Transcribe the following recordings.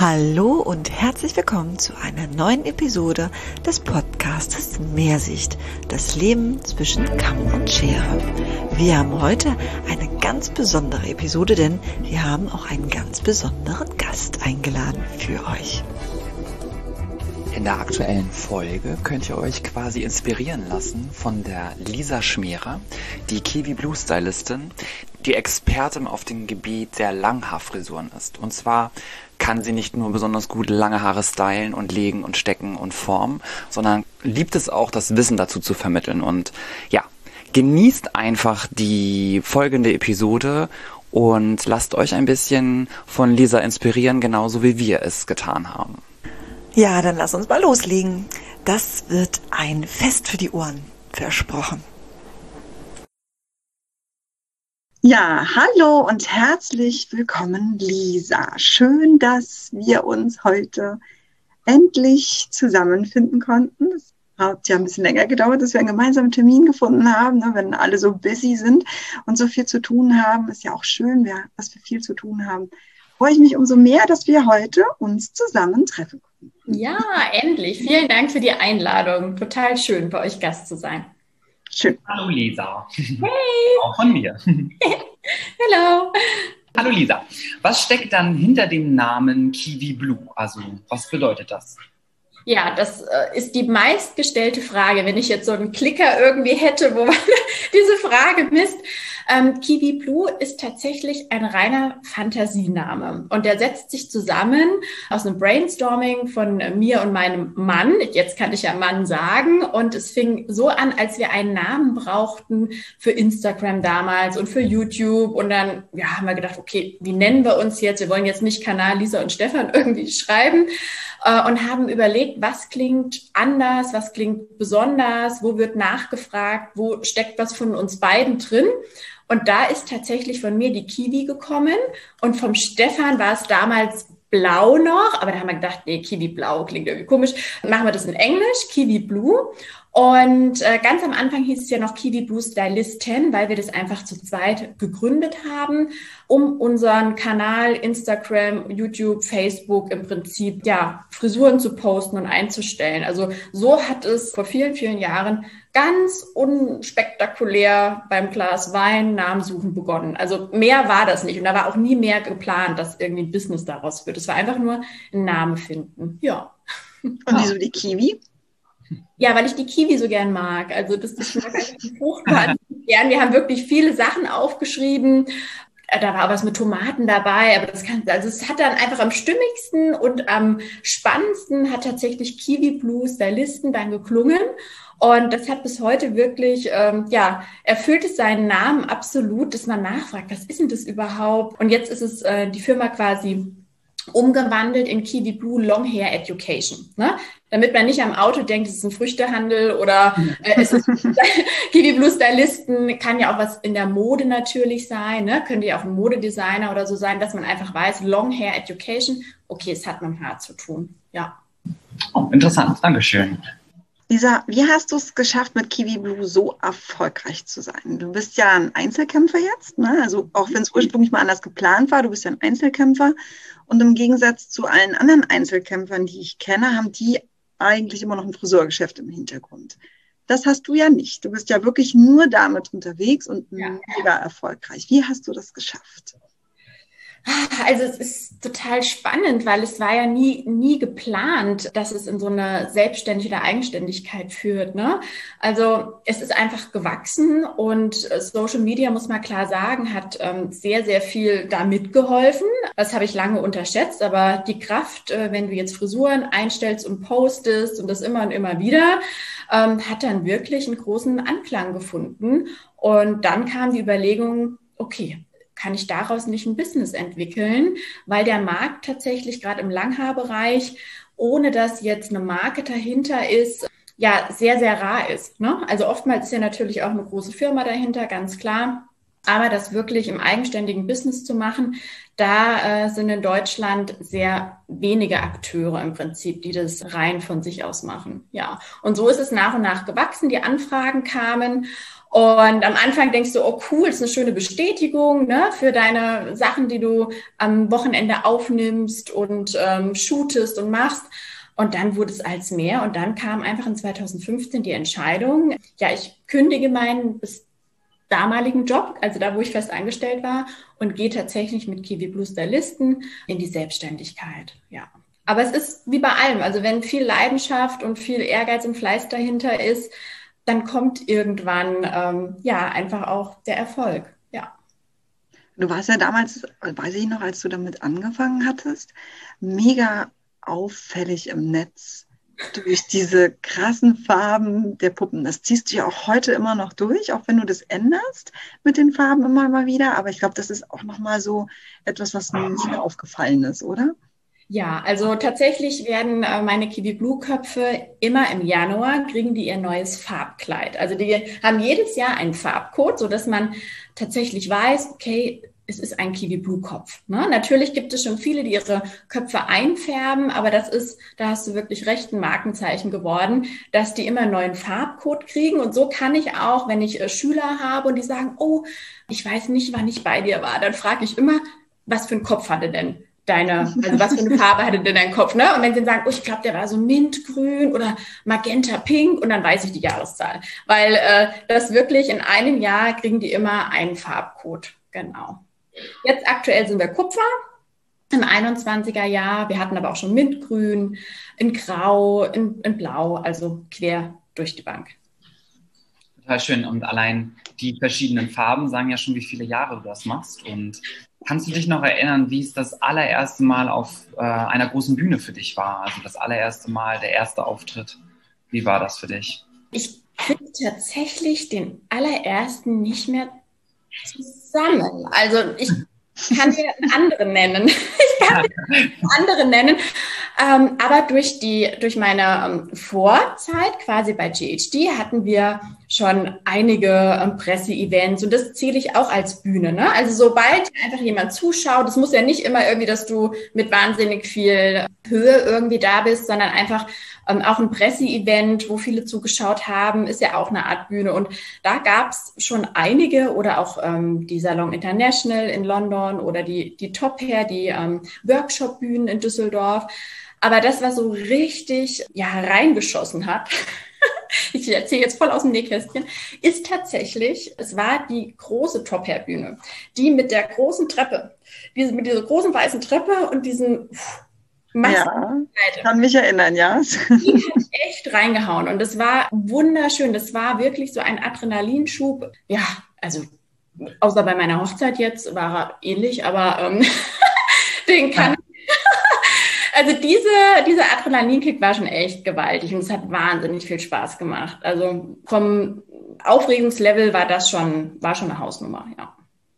Hallo und herzlich willkommen zu einer neuen Episode des Podcastes Mehrsicht, das Leben zwischen Kamm und Schere. Wir haben heute eine ganz besondere Episode, denn wir haben auch einen ganz besonderen Gast eingeladen für euch. In der aktuellen Folge könnt ihr euch quasi inspirieren lassen von der Lisa Schmierer, die Kiwi Blue Stylistin, die Expertin auf dem Gebiet der Langhaarfrisuren ist. Und zwar kann sie nicht nur besonders gut lange Haare stylen und legen und stecken und formen, sondern liebt es auch, das Wissen dazu zu vermitteln. Und ja, genießt einfach die folgende Episode und lasst euch ein bisschen von Lisa inspirieren, genauso wie wir es getan haben. Ja, dann lass uns mal loslegen. Das wird ein Fest für die Ohren, versprochen. Ja, hallo und herzlich willkommen, Lisa. Schön, dass wir uns heute endlich zusammenfinden konnten. Es hat ja ein bisschen länger gedauert, dass wir einen gemeinsamen Termin gefunden haben. Ne? Wenn alle so busy sind und so viel zu tun haben, ist ja auch schön, dass wir viel zu tun haben. Freue ich mich umso mehr, dass wir heute uns zusammen treffen können. Ja, endlich. Vielen Dank für die Einladung. Total schön, bei euch Gast zu sein. Schön. Hallo Lisa. Hey. Auch von mir. Hallo. Hallo Lisa. Was steckt dann hinter dem Namen Kiwi Blue? Also, was bedeutet das? Ja, das äh, ist die meistgestellte Frage. Wenn ich jetzt so einen Klicker irgendwie hätte, wo man diese Frage misst. Ähm, Kiwi Blue ist tatsächlich ein reiner Fantasiename. Und der setzt sich zusammen aus einem Brainstorming von mir und meinem Mann. Jetzt kann ich ja Mann sagen. Und es fing so an, als wir einen Namen brauchten für Instagram damals und für YouTube. Und dann ja, haben wir gedacht, okay, wie nennen wir uns jetzt? Wir wollen jetzt nicht Kanal Lisa und Stefan irgendwie schreiben äh, und haben überlegt, was klingt anders, was klingt besonders, wo wird nachgefragt, wo steckt was von uns beiden drin. Und da ist tatsächlich von mir die Kiwi gekommen und vom Stefan war es damals blau noch, aber da haben wir gedacht, nee, Kiwi blau klingt irgendwie komisch. Machen wir das in Englisch, Kiwi Blue. Und äh, ganz am Anfang hieß es ja noch Kiwi Blue Stylistin, weil wir das einfach zu zweit gegründet haben, um unseren Kanal Instagram, YouTube, Facebook im Prinzip ja Frisuren zu posten und einzustellen. Also so hat es vor vielen, vielen Jahren ganz unspektakulär beim Glas Wein Namensuchen begonnen. Also mehr war das nicht und da war auch nie mehr geplant, dass irgendwie ein Business daraus wird. Es war einfach nur ein Name finden. Ja. Und wieso die Kiwi? Ja, weil ich die Kiwi so gern mag. Also das ist fruchtbar gern. Wir haben wirklich viele Sachen aufgeschrieben. Äh, da war was mit Tomaten dabei, aber das kann, also es hat dann einfach am stimmigsten und am spannendsten hat tatsächlich Kiwi Blue Stylisten dann geklungen. Und das hat bis heute wirklich, ähm, ja, erfüllt es seinen Namen absolut, dass man nachfragt, was ist denn das überhaupt? Und jetzt ist es äh, die Firma quasi umgewandelt in Kiwi Blue Long Hair Education. Ne? Damit man nicht am Auto denkt, es ist ein Früchtehandel oder äh, es ist Kiwi Blue Stylisten kann ja auch was in der Mode natürlich sein, ne? könnte ja auch ein Modedesigner oder so sein, dass man einfach weiß, Long Hair Education, okay, es hat mit dem Haar zu tun. Ja. Oh, interessant, Dankeschön. Lisa, wie hast du es geschafft, mit Kiwi Blue so erfolgreich zu sein? Du bist ja ein Einzelkämpfer jetzt, ne? also auch wenn es ursprünglich mal anders geplant war, du bist ja ein Einzelkämpfer. Und im Gegensatz zu allen anderen Einzelkämpfern, die ich kenne, haben die eigentlich immer noch ein Friseurgeschäft im Hintergrund. Das hast du ja nicht. Du bist ja wirklich nur damit unterwegs und ja. mega erfolgreich. Wie hast du das geschafft? Also es ist total spannend, weil es war ja nie, nie geplant, dass es in so eine selbstständige Eigenständigkeit führt. Ne? Also es ist einfach gewachsen und Social Media, muss man klar sagen, hat ähm, sehr, sehr viel da mitgeholfen. Das habe ich lange unterschätzt, aber die Kraft, äh, wenn du jetzt Frisuren einstellst und postest und das immer und immer wieder, ähm, hat dann wirklich einen großen Anklang gefunden. Und dann kam die Überlegung, okay, kann ich daraus nicht ein Business entwickeln, weil der Markt tatsächlich gerade im Langhaarbereich, ohne dass jetzt eine Marke dahinter ist, ja, sehr, sehr rar ist. Ne? Also oftmals ist ja natürlich auch eine große Firma dahinter, ganz klar. Aber das wirklich im eigenständigen Business zu machen, da äh, sind in Deutschland sehr wenige Akteure im Prinzip, die das rein von sich aus machen. Ja, und so ist es nach und nach gewachsen. Die Anfragen kamen Und am Anfang denkst du, oh cool, ist eine schöne Bestätigung ne, für deine Sachen, die du am Wochenende aufnimmst und ähm, shootest und machst. Und dann wurde es als mehr und dann kam einfach in 2015 die Entscheidung, ja, ich kündige meinen bis damaligen Job, also da, wo ich fest angestellt war und gehe tatsächlich mit Kiwi Blue Stylisten in die Selbstständigkeit. Ja. Aber es ist wie bei allem, also wenn viel Leidenschaft und viel Ehrgeiz und Fleiß dahinter ist, dann kommt irgendwann ähm, ja einfach auch der Erfolg. Ja. Du warst ja damals, weiß ich noch, als du damit angefangen hattest, mega auffällig im Netz durch diese krassen Farben der Puppen. Das ziehst du ja auch heute immer noch durch, auch wenn du das änderst mit den Farben immer mal wieder. Aber ich glaube, das ist auch nochmal so etwas, was mir aufgefallen ist, oder? Ja, also tatsächlich werden äh, meine Kiwi Blue Köpfe immer im Januar kriegen die ihr neues Farbkleid. Also die haben jedes Jahr einen Farbcode, so dass man tatsächlich weiß, okay, es ist ein Kiwi Blue Kopf. Ne? Natürlich gibt es schon viele, die ihre Köpfe einfärben, aber das ist, da hast du wirklich recht, ein Markenzeichen geworden, dass die immer einen neuen Farbcode kriegen. Und so kann ich auch, wenn ich äh, Schüler habe und die sagen, oh, ich weiß nicht, wann ich bei dir war, dann frage ich immer, was für einen Kopf hatte denn deine, also was für eine Farbe hatte denn dein Kopf, ne? Und wenn sie sagen, oh, ich glaube, der war so mintgrün oder magenta pink und dann weiß ich die Jahreszahl. Weil äh, das wirklich in einem Jahr kriegen die immer einen Farbcode. Genau. Jetzt aktuell sind wir Kupfer im 21er Jahr. Wir hatten aber auch schon Mintgrün, in Grau, in, in Blau, also quer durch die Bank. Total schön. Und allein die verschiedenen Farben sagen ja schon, wie viele Jahre du das machst. Und kannst du dich noch erinnern, wie es das allererste Mal auf äh, einer großen Bühne für dich war? Also das allererste Mal, der erste Auftritt. Wie war das für dich? Ich kriege tatsächlich den allerersten nicht mehr zusammen. Also ich kann dir einen anderen nennen. Ich kann dir einen anderen nennen. Ähm, aber durch die, durch meine ähm, Vorzeit quasi bei GHD hatten wir schon einige ähm, Presseevents und das zähle ich auch als Bühne. Ne? Also sobald einfach jemand zuschaut, das muss ja nicht immer irgendwie, dass du mit wahnsinnig viel Höhe irgendwie da bist, sondern einfach ähm, auch ein Presseevent, wo viele zugeschaut haben, ist ja auch eine Art Bühne. Und da gab es schon einige oder auch ähm, die Salon International in London oder die, die Top Hair, die ähm, Workshop-Bühnen in Düsseldorf. Aber das, was so richtig ja reingeschossen hat, ich erzähle jetzt voll aus dem Nähkästchen, ist tatsächlich, es war die große Top-Hair-Bühne, die mit der großen Treppe, diese, mit dieser großen weißen Treppe und diesen ja, kann mich erinnern, ja. Die hat echt reingehauen und es war wunderschön. Das war wirklich so ein Adrenalinschub. Ja, also außer bei meiner Hochzeit jetzt war er ähnlich, aber ähm, den kann ich. Also diese, dieser Adrenalinkick war schon echt gewaltig und es hat wahnsinnig viel Spaß gemacht. Also vom Aufregungslevel war das schon, war schon eine Hausnummer, ja.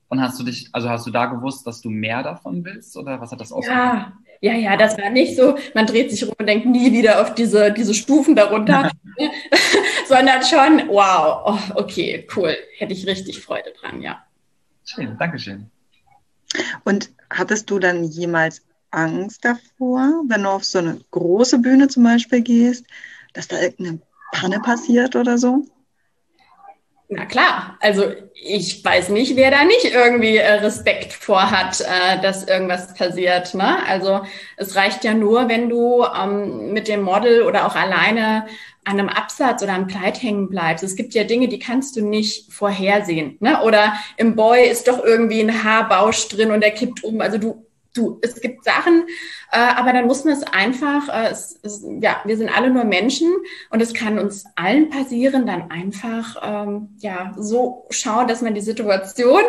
Und hast du dich, also hast du da gewusst, dass du mehr davon willst oder was hat das ausgemacht? Ja, ja, ja, das war nicht so, man dreht sich rum und denkt nie wieder auf diese, diese Stufen darunter, sondern schon, wow, oh, okay, cool, hätte ich richtig Freude dran, ja. Schön, Dankeschön. Und hattest du dann jemals Angst davor, wenn du auf so eine große Bühne zum Beispiel gehst, dass da irgendeine Panne passiert oder so? Na klar, also ich weiß nicht, wer da nicht irgendwie äh, Respekt vor hat, äh, dass irgendwas passiert. Ne? Also es reicht ja nur, wenn du ähm, mit dem Model oder auch alleine an einem Absatz oder am Kleid hängen bleibst. Es gibt ja Dinge, die kannst du nicht vorhersehen. Ne? Oder im Boy ist doch irgendwie ein Haarbausch drin und der kippt um. Also du du, es gibt Sachen, äh, aber dann muss man es einfach, äh, es, es, ja, wir sind alle nur Menschen und es kann uns allen passieren, dann einfach ähm, ja so schauen, dass man die Situation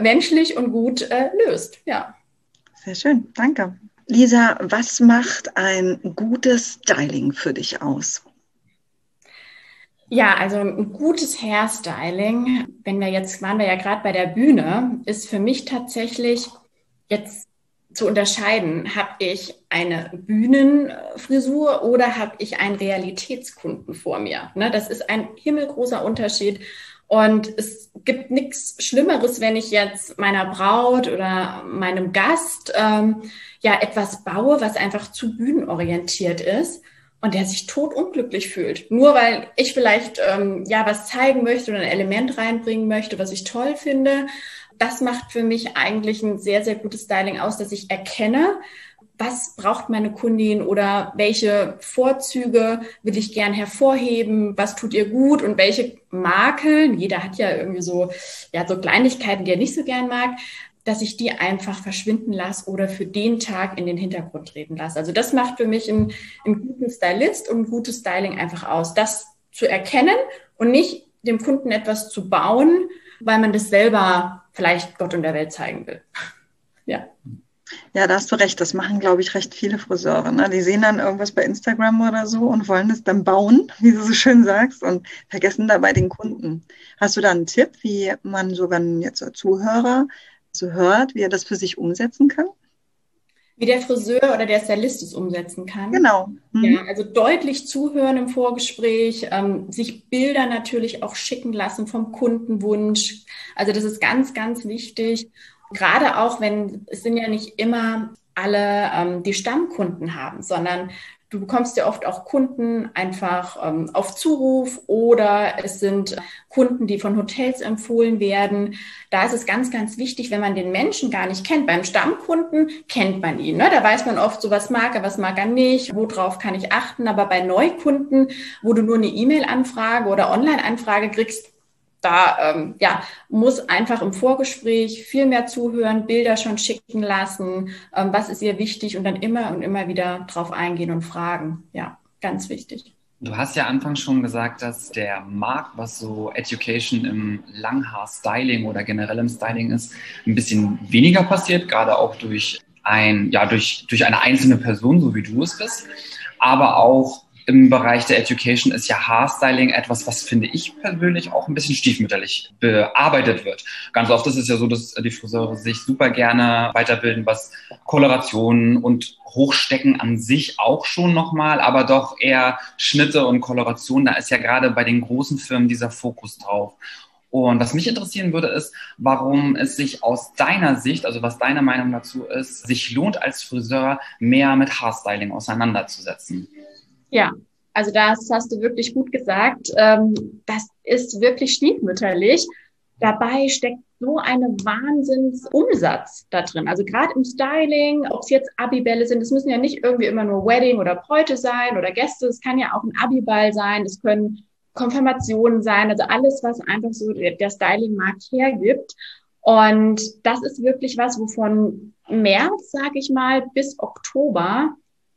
menschlich und gut äh, löst. Ja. Sehr schön, danke. Lisa, was macht ein gutes Styling für dich aus? Ja, also ein gutes Hairstyling, wenn wir jetzt, waren wir ja gerade bei der Bühne, ist für mich tatsächlich jetzt zu unterscheiden, habe ich eine Bühnenfrisur oder habe ich einen Realitätskunden vor mir. Ne, das ist ein himmelgroßer Unterschied. Und es gibt nichts Schlimmeres, wenn ich jetzt meiner Braut oder meinem Gast ähm, ja etwas baue, was einfach zu bühnenorientiert ist. Und der sich totunglücklich fühlt. Nur weil ich vielleicht ähm, ja was zeigen möchte oder ein Element reinbringen möchte, was ich toll finde. Das macht für mich eigentlich ein sehr, sehr gutes Styling aus, dass ich erkenne, was braucht meine Kundin oder welche Vorzüge will ich gern hervorheben, was tut ihr gut und welche Makeln, jeder hat ja irgendwie so, ja, so Kleinigkeiten, die er nicht so gern mag, dass ich die einfach verschwinden lasse oder für den Tag in den Hintergrund treten lasse. Also das macht für mich einen, einen guten Stylist und ein gutes Styling einfach aus, das zu erkennen und nicht dem Kunden etwas zu bauen, weil man das selber vielleicht Gott und der Welt zeigen will. Ja. Ja, da hast du recht. Das machen, glaube ich, recht viele Friseure. Ne? Die sehen dann irgendwas bei Instagram oder so und wollen es dann bauen, wie du so schön sagst, und vergessen dabei den Kunden. Hast du da einen Tipp, wie man so, wenn jetzt Zuhörer so hört, wie er das für sich umsetzen kann? Wie der Friseur oder der Stylist es umsetzen kann. Genau. Mhm. Ja, also deutlich zuhören im Vorgespräch, ähm, sich Bilder natürlich auch schicken lassen vom Kundenwunsch. Also das ist ganz, ganz wichtig. Gerade auch, wenn es sind ja nicht immer alle ähm, die Stammkunden haben, sondern du bekommst ja oft auch Kunden einfach ähm, auf Zuruf oder es sind Kunden, die von Hotels empfohlen werden. Da ist es ganz, ganz wichtig, wenn man den Menschen gar nicht kennt. Beim Stammkunden kennt man ihn. Ne? Da weiß man oft so, was mag er, was mag er nicht, worauf kann ich achten. Aber bei Neukunden, wo du nur eine E-Mail-Anfrage oder Online-Anfrage kriegst, da ähm, ja, muss einfach im Vorgespräch viel mehr zuhören, Bilder schon schicken lassen, ähm, was ist ihr wichtig und dann immer und immer wieder drauf eingehen und fragen. Ja, ganz wichtig. Du hast ja anfangs schon gesagt, dass der Markt, was so Education im Langhaar-Styling oder generell im Styling ist, ein bisschen weniger passiert, gerade auch durch ein, ja, durch, durch eine einzelne Person, so wie du es bist, aber auch im Bereich der Education ist ja Haarstyling etwas, was finde ich persönlich auch ein bisschen stiefmütterlich bearbeitet wird. Ganz oft ist es ja so, dass die Friseure sich super gerne weiterbilden, was Kolorationen und Hochstecken an sich auch schon nochmal, aber doch eher Schnitte und Kolorationen. Da ist ja gerade bei den großen Firmen dieser Fokus drauf. Und was mich interessieren würde, ist, warum es sich aus deiner Sicht, also was deine Meinung dazu ist, sich lohnt als Friseur mehr mit Haarstyling auseinanderzusetzen. Ja, also das hast du wirklich gut gesagt. Ähm, das ist wirklich stiefmütterlich. Dabei steckt so eine Wahnsinnsumsatz da drin. Also gerade im Styling, ob es jetzt Abibälle sind, es müssen ja nicht irgendwie immer nur Wedding oder Bräute sein oder Gäste, es kann ja auch ein Abiball sein, es können Konfirmationen sein, also alles, was einfach so der Styling-Markt hergibt. Und das ist wirklich was, wovon März, sage ich mal, bis Oktober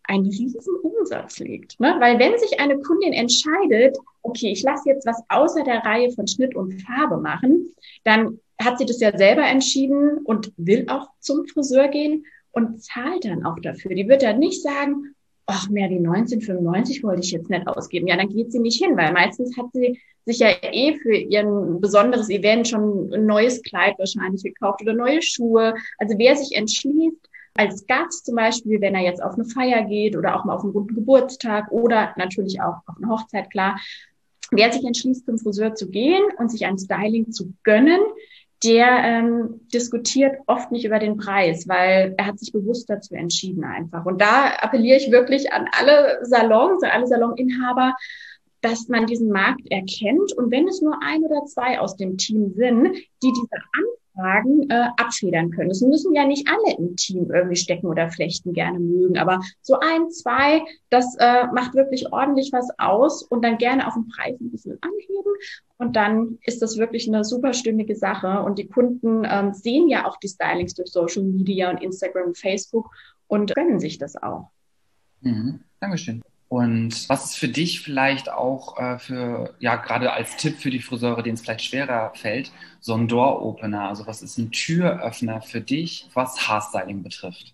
ein riesen Umsatz liegt. Ne? Weil wenn sich eine Kundin entscheidet, okay, ich lasse jetzt was außer der Reihe von Schnitt und Farbe machen, dann hat sie das ja selber entschieden und will auch zum Friseur gehen und zahlt dann auch dafür. Die wird dann nicht sagen, ach, mehr wie 1995 wollte ich jetzt nicht ausgeben. Ja, dann geht sie nicht hin, weil meistens hat sie sich ja eh für ihren besonderes Event schon ein neues Kleid wahrscheinlich gekauft oder neue Schuhe. Also wer sich entschließt, als Gast zum Beispiel, wenn er jetzt auf eine Feier geht oder auch mal auf einen guten Geburtstag oder natürlich auch auf eine Hochzeit, klar. Wer sich entschließt, zum Friseur zu gehen und sich ein Styling zu gönnen, der ähm, diskutiert oft nicht über den Preis, weil er hat sich bewusst dazu entschieden einfach. Und da appelliere ich wirklich an alle Salons, an alle Saloninhaber, dass man diesen Markt erkennt und wenn es nur ein oder zwei aus dem Team sind, die diese Fragen äh, abfedern können. Es müssen ja nicht alle im Team irgendwie stecken oder flechten gerne mögen, aber so ein, zwei, das äh, macht wirklich ordentlich was aus und dann gerne auf den Preis ein bisschen anheben und dann ist das wirklich eine super stimmige Sache und die Kunden ähm, sehen ja auch die Stylings durch Social Media und Instagram und Facebook und gönnen sich das auch. Mhm. Dankeschön. Und was ist für dich vielleicht auch äh, für, ja, gerade als Tipp für die Friseure, denen es vielleicht schwerer fällt, so ein Door-Opener? Also was ist ein Türöffner für dich, was Haarstyling betrifft?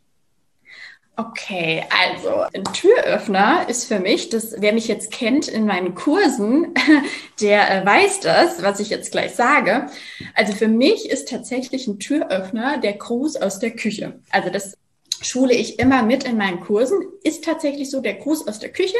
Okay, also ein Türöffner ist für mich, das, wer mich jetzt kennt in meinen Kursen, der äh, weiß das, was ich jetzt gleich sage. Also für mich ist tatsächlich ein Türöffner der Gruß aus der Küche. Also das schule ich immer mit in meinen Kursen. Ist tatsächlich so, der Gruß aus der Küche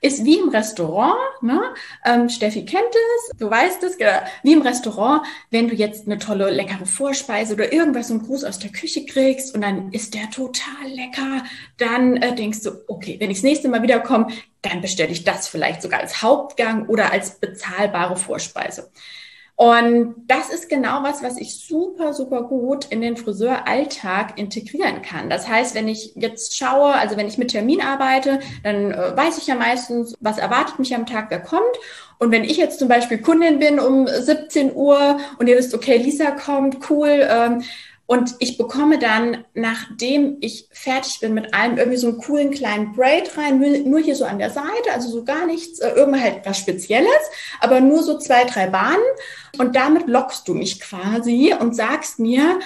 ist wie im Restaurant. Ne? Ähm, Steffi kennt es, du weißt es, genau. wie im Restaurant, wenn du jetzt eine tolle, leckere Vorspeise oder irgendwas, so einen Gruß aus der Küche kriegst und dann ist der total lecker, dann äh, denkst du, okay, wenn ich das nächste Mal wiederkomme, dann bestelle ich das vielleicht sogar als Hauptgang oder als bezahlbare Vorspeise. Und das ist genau was, was ich super, super gut in den Friseuralltag integrieren kann. Das heißt, wenn ich jetzt schaue, also wenn ich mit Termin arbeite, dann äh, weiß ich ja meistens, was erwartet mich am Tag, wer kommt. Und wenn ich jetzt zum Beispiel Kundin bin um 17 Uhr und ihr wisst, okay, Lisa kommt, cool, ähm, und ich bekomme dann, nachdem ich fertig bin mit allem, irgendwie so einen coolen kleinen Braid rein, nur hier so an der Seite, also so gar nichts, äh, irgendwie halt was Spezielles, aber nur so zwei, drei Bahnen. Und damit lockst du mich quasi und sagst mir,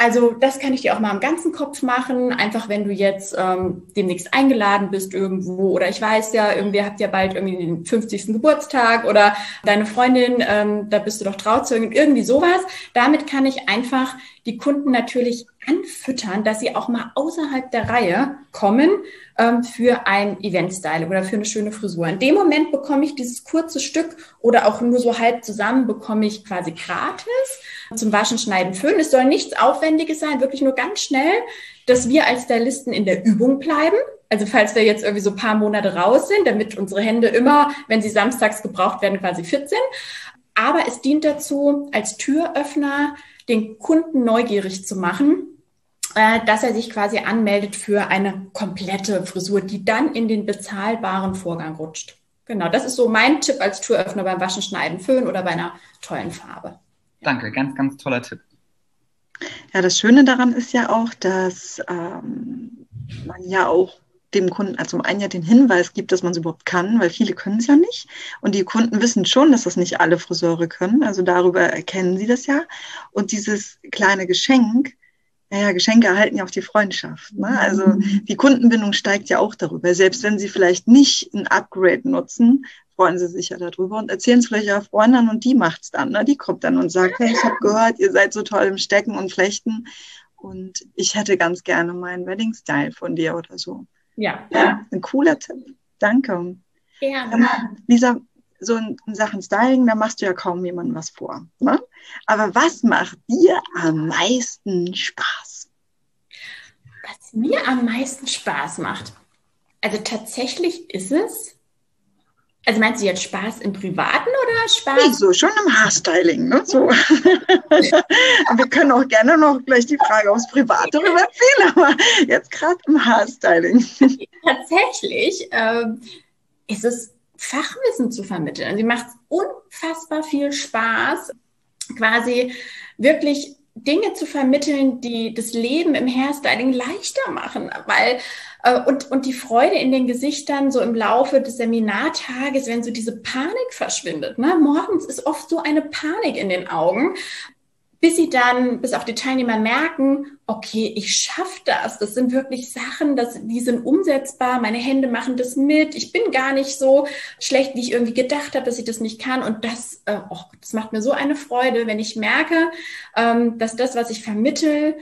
also das kann ich dir auch mal am ganzen Kopf machen, einfach wenn du jetzt ähm, demnächst eingeladen bist irgendwo oder ich weiß ja, irgendwie habt ihr bald irgendwie den 50. Geburtstag oder deine Freundin, ähm, da bist du doch Trauzeugin, irgendwie sowas. Damit kann ich einfach die Kunden natürlich anfüttern, dass sie auch mal außerhalb der Reihe kommen ähm, für ein Event-Styling oder für eine schöne Frisur. In dem Moment bekomme ich dieses kurze Stück oder auch nur so halb zusammen bekomme ich quasi gratis zum Waschen, Schneiden, Föhnen. Es soll nichts Aufwendiges sein, wirklich nur ganz schnell, dass wir als Stylisten in der Übung bleiben. Also falls wir jetzt irgendwie so paar Monate raus sind, damit unsere Hände immer, wenn sie samstags gebraucht werden, quasi fit sind. Aber es dient dazu, als Türöffner den Kunden neugierig zu machen, äh, dass er sich quasi anmeldet für eine komplette Frisur, die dann in den bezahlbaren Vorgang rutscht. Genau, das ist so mein Tipp als Türöffner beim Waschen, Schneiden, Föhn oder bei einer tollen Farbe. Danke, ganz, ganz toller Tipp. Ja, das Schöne daran ist ja auch, dass ähm, man ja auch dem Kunden, also zum einen ja den Hinweis gibt, dass man es überhaupt kann, weil viele können es ja nicht. Und die Kunden wissen schon, dass das nicht alle Friseure können. Also darüber erkennen sie das ja. Und dieses kleine Geschenk, naja, Geschenke erhalten ja auch die Freundschaft. Ne? Also mhm. die Kundenbindung steigt ja auch darüber. Selbst wenn sie vielleicht nicht ein Upgrade nutzen, freuen sie sich ja darüber und erzählen es vielleicht ihrer Freundin und die macht's dann. Ne? Die kommt dann und sagt, hey, ich habe gehört, ihr seid so toll im Stecken und Flechten und ich hätte ganz gerne meinen Wedding-Style von dir oder so. Ja. ja. Ein cooler Tipp. Danke. Ja. Lisa, so in, Sachen Styling, da machst du ja kaum jemandem was vor. Ne? Aber was macht dir am meisten Spaß? Was mir am meisten Spaß macht? Also tatsächlich ist es, also meinst du jetzt Spaß im Privaten oder Spaß? Nee, so schon im Haarstyling. Ne? So. wir können auch gerne noch gleich die Frage aufs Private rüberziehen, aber jetzt gerade im Haarstyling. Tatsächlich ähm, ist es Fachwissen zu vermitteln. Also macht unfassbar viel Spaß, quasi wirklich Dinge zu vermitteln, die das Leben im Hairstyling leichter machen, weil und, und die Freude in den Gesichtern so im Laufe des Seminartages, wenn so diese Panik verschwindet. Ne? Morgens ist oft so eine Panik in den Augen bis sie dann, bis auch die Teilnehmer merken, okay, ich schaffe das. Das sind wirklich Sachen, das, die sind umsetzbar. Meine Hände machen das mit. Ich bin gar nicht so schlecht, wie ich irgendwie gedacht habe, dass ich das nicht kann. Und das, äh, oh, das macht mir so eine Freude, wenn ich merke, ähm, dass das, was ich vermittel,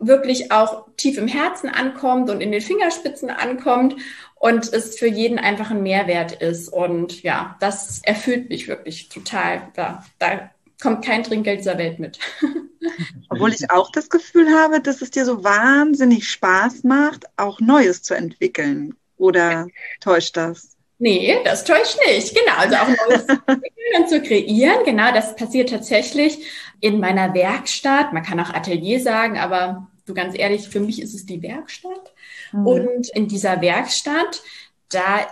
wirklich auch tief im Herzen ankommt und in den Fingerspitzen ankommt und es für jeden einfach ein Mehrwert ist. Und ja, das erfüllt mich wirklich total. Da, da kommt kein Trinkgeld dieser Welt mit. Obwohl ich auch das Gefühl habe, dass es dir so wahnsinnig Spaß macht, auch Neues zu entwickeln. Oder täuscht das? Nee, das täuscht nicht. Genau, also auch Neues zu entwickeln und zu kreieren. Genau, das passiert tatsächlich in meiner Werkstatt. Man kann auch Atelier sagen, aber du ganz ehrlich, für mich ist es die Werkstatt. Mhm. Und in dieser Werkstatt, da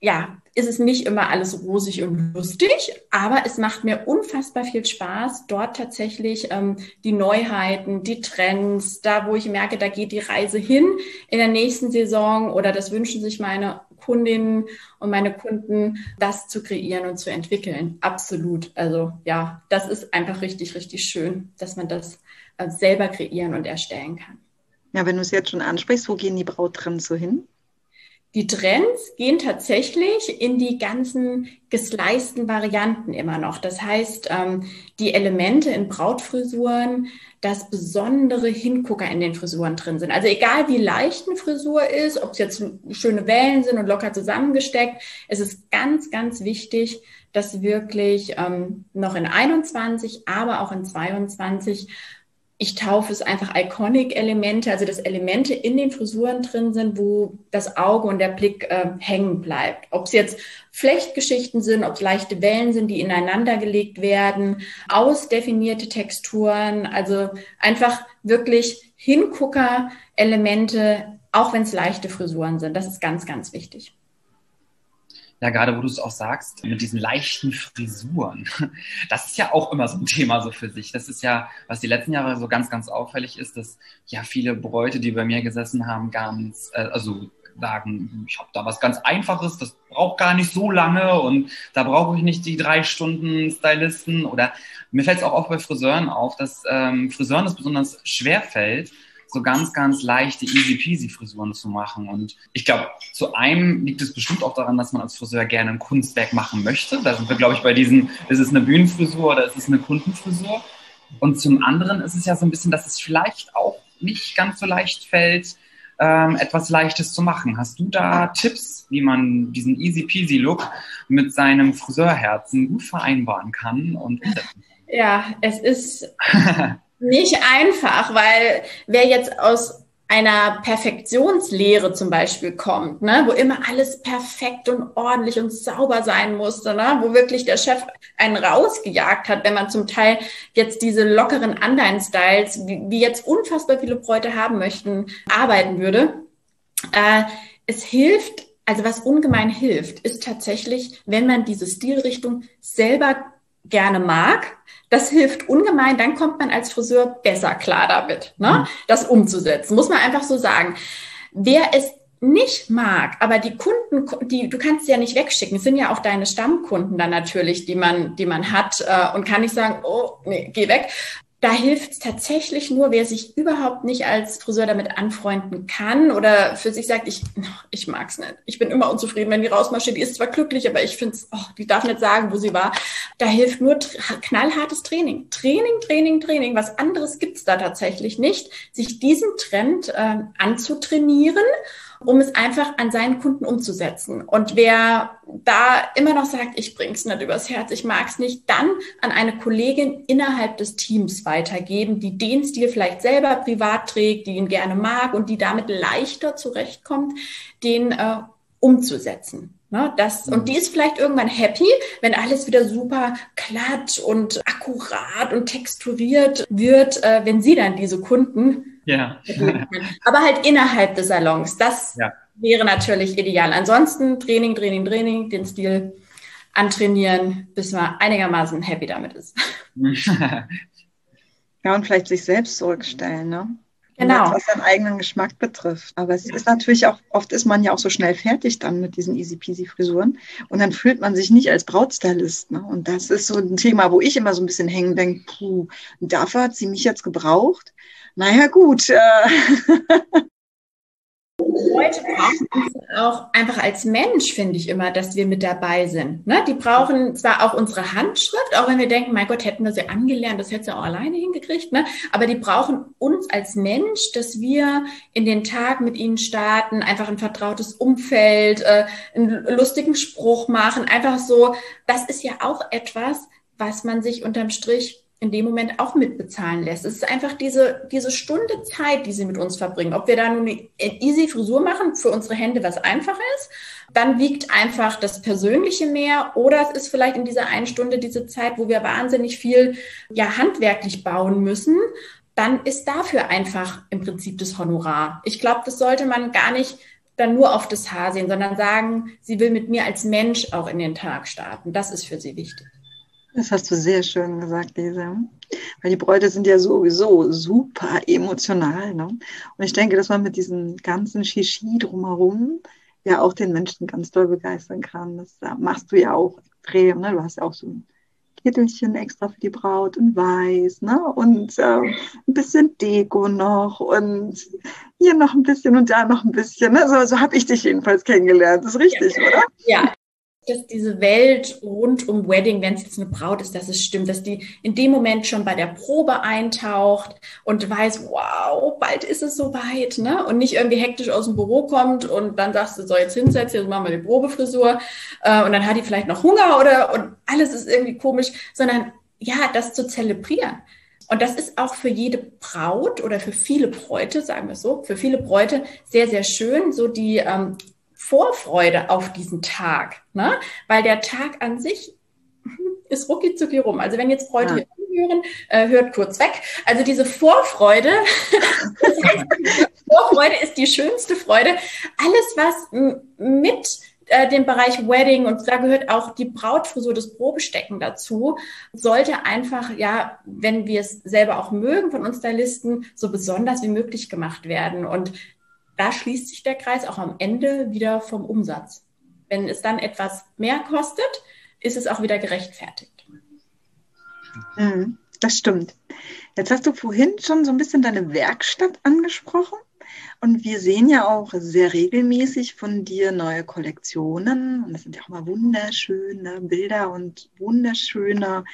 ja, ist es nicht immer alles rosig und lustig, aber es macht mir unfassbar viel Spaß, dort tatsächlich ähm, die Neuheiten, die Trends, da wo ich merke, da geht die Reise hin in der nächsten Saison oder das wünschen sich meine Kundinnen und meine Kunden, das zu kreieren und zu entwickeln. Absolut. Also ja, das ist einfach richtig, richtig schön, dass man das selber kreieren und erstellen kann. Ja, wenn du es jetzt schon ansprichst, wo gehen die Brauttrends so hin? die Trends gehen tatsächlich in die ganzen gesleisten Varianten immer noch. Das heißt, ähm, die Elemente in Brautfrisuren, dass besondere Hingucker in den Frisuren drin sind. Also egal wie leicht eine Frisur ist, ob es jetzt schöne Wellen sind und locker zusammengesteckt, es ist ganz, ganz wichtig, dass wirklich ähm, noch in 21, aber auch in 22 ich taufe es einfach Iconic-Elemente, also dass Elemente in den Frisuren drin sind, wo das Auge und der Blick äh, hängen bleibt. Ob es jetzt Flechtgeschichten sind, ob es leichte Wellen sind, die ineinander gelegt werden, ausdefinierte Texturen, also einfach wirklich Hingucker-Elemente, auch wenn es leichte Frisuren sind. Das ist ganz, ganz wichtig. Ja, gerade wo du es auch sagst, mit diesen leichten Frisuren. Das ist ja auch immer so ein Thema so für sich. Das ist ja, was die letzten Jahre so ganz, ganz auffällig ist, dass ja viele Bräute, die bei mir gesessen haben, ganz, äh, also sagen, ich habe da was ganz Einfaches, das braucht gar nicht so lange und da brauche ich nicht die drei Stunden Stylisten. Oder mir fällt es auch oft bei Friseuren auf, dass ähm, Friseuren es besonders schwer fällt, so ganz, ganz leichte, easy peasy Frisuren zu machen. Und ich glaube, zu einem liegt es bestimmt auch daran, dass man als Friseur gerne ein Kunstwerk machen möchte. Da sind wir, glaube ich, bei diesen, ist es eine Bühnenfrisur oder ist es eine Kundenfrisur? Und zum anderen ist es ja so ein bisschen, dass es vielleicht auch nicht ganz so leicht fällt, ähm, etwas Leichtes zu machen. Hast du da Tipps, wie man diesen easy peasy Look mit seinem Friseurherzen gut vereinbaren kann und umsetzen kann? Ja, es ist nicht einfach, weil wer jetzt aus einer Perfektionslehre zum Beispiel kommt, ne, wo immer alles perfekt und ordentlich und sauber sein musste, ne, wo wirklich der Chef einen rausgejagt hat, wenn man zum Teil jetzt diese lockeren Unline-Styles, wie, wie jetzt unfassbar viele Bräute haben möchten, arbeiten würde. Äh, es hilft, also was ungemein hilft, ist tatsächlich, wenn man diese Stilrichtung selber gerne mag, das hilft ungemein, dann kommt man als Friseur besser klar damit, ne? Mhm. das umzusetzen, muss man einfach so sagen. Wer es nicht mag, aber die Kunden, die du kannst sie ja nicht wegschicken, es sind ja auch deine Stammkunden dann natürlich, die man, die man hat äh, und kann nicht sagen, oh, nee, geh weg da hilft es tatsächlich nur, wer sich überhaupt nicht als Friseur damit anfreunden kann oder für sich sagt, ich, ich mag's nicht. Ich bin immer unzufrieden, wenn die rausmarschiert. Die ist zwar glücklich, aber ich finde es, oh, die darf nicht sagen, wo sie war. Da hilft nur knallhartes Training. Training, Training, Training. Was anderes gibt's da tatsächlich nicht. Sich diesen Trend äh, anzutrainieren um es einfach an seinen Kunden umzusetzen. Und wer da immer noch sagt, ich bring's nicht übers Herz, ich mag's nicht, dann an eine Kollegin innerhalb des Teams weitergeben, die den Stil vielleicht selber privat trägt, die ihn gerne mag und die damit leichter zurechtkommt, den äh, umzusetzen. Ne, das, und die ist vielleicht irgendwann happy, wenn alles wieder super glatt und akkurat und texturiert wird, äh, wenn sie dann diese Kunden ja. Aber halt innerhalb des Salons. Das ja. wäre natürlich ideal. Ansonsten Training, Training, Training, den Stil antrainieren, bis man einigermaßen happy damit ist. Ja, und vielleicht sich selbst zurückstellen, ne? Genau. Was seinen eigenen Geschmack betrifft. Aber es ist natürlich auch, oft ist man ja auch so schnell fertig dann mit diesen easy peasy Frisuren. Und dann fühlt man sich nicht als Brautstylist. Ne? Und das ist so ein Thema, wo ich immer so ein bisschen hängen denke, puh, dafür hat sie mich jetzt gebraucht. Naja, gut. Äh. Leute brauchen uns auch einfach als Mensch, finde ich immer, dass wir mit dabei sind. Ne? Die brauchen zwar auch unsere Handschrift, auch wenn wir denken, mein Gott, hätten wir sie angelernt, das hätte sie auch alleine hingekriegt, ne? aber die brauchen uns als Mensch, dass wir in den Tag mit ihnen starten, einfach ein vertrautes Umfeld, äh, einen lustigen Spruch machen, einfach so. Das ist ja auch etwas, was man sich unterm Strich in dem Moment auch mitbezahlen lässt. Es ist einfach diese, diese Stunde Zeit, die sie mit uns verbringen. Ob wir da nun eine easy Frisur machen, für unsere Hände was einfach ist, dann wiegt einfach das Persönliche mehr oder es ist vielleicht in dieser einen Stunde diese Zeit, wo wir wahnsinnig viel ja handwerklich bauen müssen. Dann ist dafür einfach im Prinzip das Honorar. Ich glaube, das sollte man gar nicht dann nur auf das Haar sehen, sondern sagen, sie will mit mir als Mensch auch in den Tag starten. Das ist für sie wichtig. Das hast du sehr schön gesagt, Lisa. Weil die Bräute sind ja sowieso super emotional. Ne? Und ich denke, dass man mit diesem ganzen Shishi drumherum ja auch den Menschen ganz doll begeistern kann. Das machst du ja auch extrem. Ne? Du hast ja auch so ein Kittelchen extra für die Braut in weiß, ne? Und äh, ein bisschen Deko noch und hier noch ein bisschen und da noch ein bisschen. Ne? So, so habe ich dich jedenfalls kennengelernt. Das ist richtig, ja. oder? Ja, dass diese Welt rund um Wedding, wenn es jetzt eine Braut ist, dass es stimmt, dass die in dem Moment schon bei der Probe eintaucht und weiß, wow, bald ist es soweit, ne? Und nicht irgendwie hektisch aus dem Büro kommt und dann sagst du, so jetzt hinsetzen, jetzt machen wir die Probefrisur äh, und dann hat die vielleicht noch Hunger oder und alles ist irgendwie komisch, sondern ja, das zu zelebrieren. Und das ist auch für jede Braut oder für viele Bräute, sagen wir so, für viele Bräute sehr, sehr schön, so die ähm, Vorfreude auf diesen Tag, ne? weil der Tag an sich ist rucki zucki rum. Also wenn jetzt Bräute ja. hier hören, äh, hört kurz weg. Also diese Vorfreude, Vorfreude ist die schönste Freude. Alles, was mit äh, dem Bereich Wedding und da gehört auch die Brautfrisur, das Probestecken dazu, sollte einfach, ja, wenn wir es selber auch mögen von uns Stylisten, so besonders wie möglich gemacht werden. Und da schließt sich der Kreis auch am Ende wieder vom Umsatz. Wenn es dann etwas mehr kostet, ist es auch wieder gerechtfertigt. Mhm, das stimmt. Jetzt hast du vorhin schon so ein bisschen deine Werkstatt angesprochen. Und wir sehen ja auch sehr regelmäßig von dir neue Kollektionen. Und das sind ja auch mal wunderschöne Bilder und wunderschöne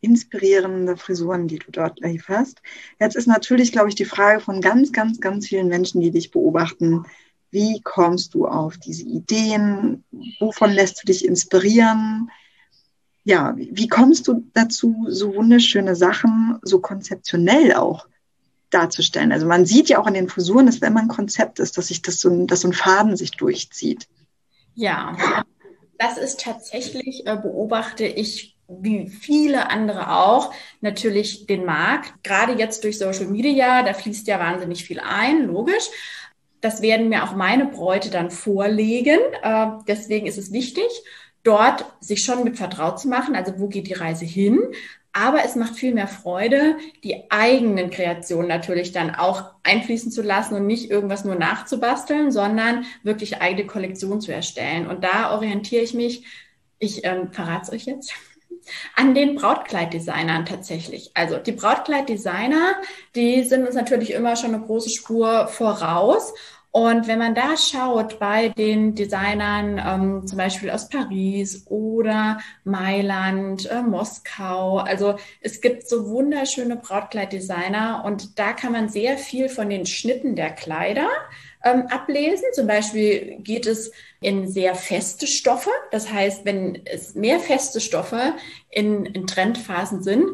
inspirierende Frisuren, die du dort lieferst. Jetzt ist natürlich, glaube ich, die Frage von ganz, ganz, ganz vielen Menschen, die dich beobachten. Wie kommst du auf diese Ideen? Wovon lässt du dich inspirieren? Ja, wie kommst du dazu, so wunderschöne Sachen so konzeptionell auch darzustellen? Also man sieht ja auch an den Frisuren, dass wenn man ein Konzept ist, dass sich das so, dass so ein Faden sich durchzieht. Ja, das ist tatsächlich, äh, beobachte ich wie viele andere auch, natürlich den Markt. Gerade jetzt durch Social Media, da fließt ja wahnsinnig viel ein, logisch. Das werden mir auch meine Bräute dann vorlegen. Äh, deswegen ist es wichtig, dort sich schon mit vertraut zu machen. Also wo geht die Reise hin? Aber es macht viel mehr Freude, die eigenen Kreationen natürlich dann auch einfließen zu lassen und nicht irgendwas nur nachzubasteln, sondern wirklich eigene Kollektion zu erstellen. Und da orientiere ich mich, ich ähm, verrate es euch jetzt, an den Brautkleiddesignern tatsächlich. Also die Brautkleiddesigner, die sind uns natürlich immer schon eine große Spur voraus. Und wenn man da schaut bei den Designern, ähm, zum Beispiel aus Paris oder Mailand, äh, Moskau, also es gibt so wunderschöne Brautkleiddesigner und da kann man sehr viel von den Schnitten der Kleider ähm, ablesen. Zum Beispiel geht es in sehr feste Stoffe. Das heißt, wenn es mehr feste Stoffe in, in Trendphasen sind,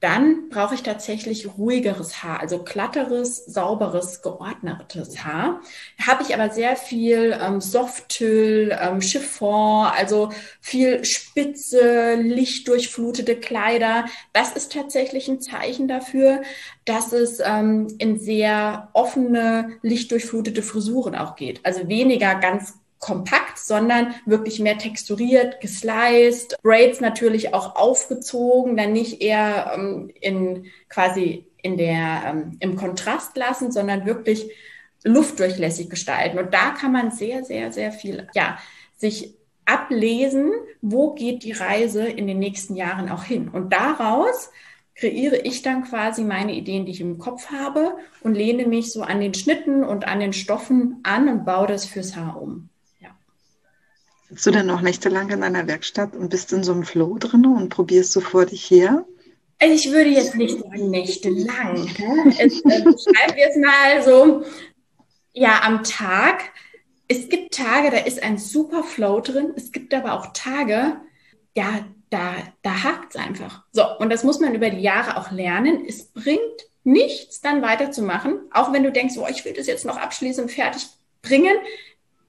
dann brauche ich tatsächlich ruhigeres Haar, also glatteres, sauberes, geordnetes Haar. Habe ich aber sehr viel ähm, Softtüll, ähm, Chiffon, also viel spitze, lichtdurchflutete Kleider. Das ist tatsächlich ein Zeichen dafür, dass es ähm, in sehr offene, lichtdurchflutete Frisuren auch geht. Also weniger ganz kompakt, sondern wirklich mehr texturiert, gesliced, Braids natürlich auch aufgezogen, dann nicht eher ähm, in quasi in der ähm, im Kontrast lassen, sondern wirklich luftdurchlässig gestalten. Und da kann man sehr, sehr, sehr viel, ja, sich ablesen, wo geht die Reise in den nächsten Jahren auch hin. Und daraus kreiere ich dann quasi meine Ideen, die ich im Kopf habe und lehne mich so an den Schnitten und an den Stoffen an und baue das fürs Haar um. Sitzt du denn noch nächtelang in deiner Werkstatt und bist in so einem Flow drin und probierst so vor dich her? Ich würde jetzt nicht sagen nächtelang. Es, äh, schreiben wir es mal so, ja, am Tag. Es gibt Tage, da ist ein super Flow drin. Es gibt aber auch Tage, ja, da, da hakt es einfach. So, und das muss man über die Jahre auch lernen. Es bringt nichts, dann weiterzumachen, auch wenn du denkst, oh, ich will das jetzt noch abschließend fertig bringen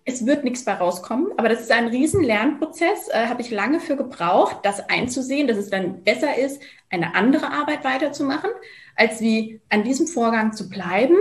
es wird nichts bei rauskommen, aber das ist ein riesen Lernprozess, äh, habe ich lange für gebraucht, das einzusehen, dass es dann besser ist, eine andere Arbeit weiterzumachen, als wie an diesem Vorgang zu bleiben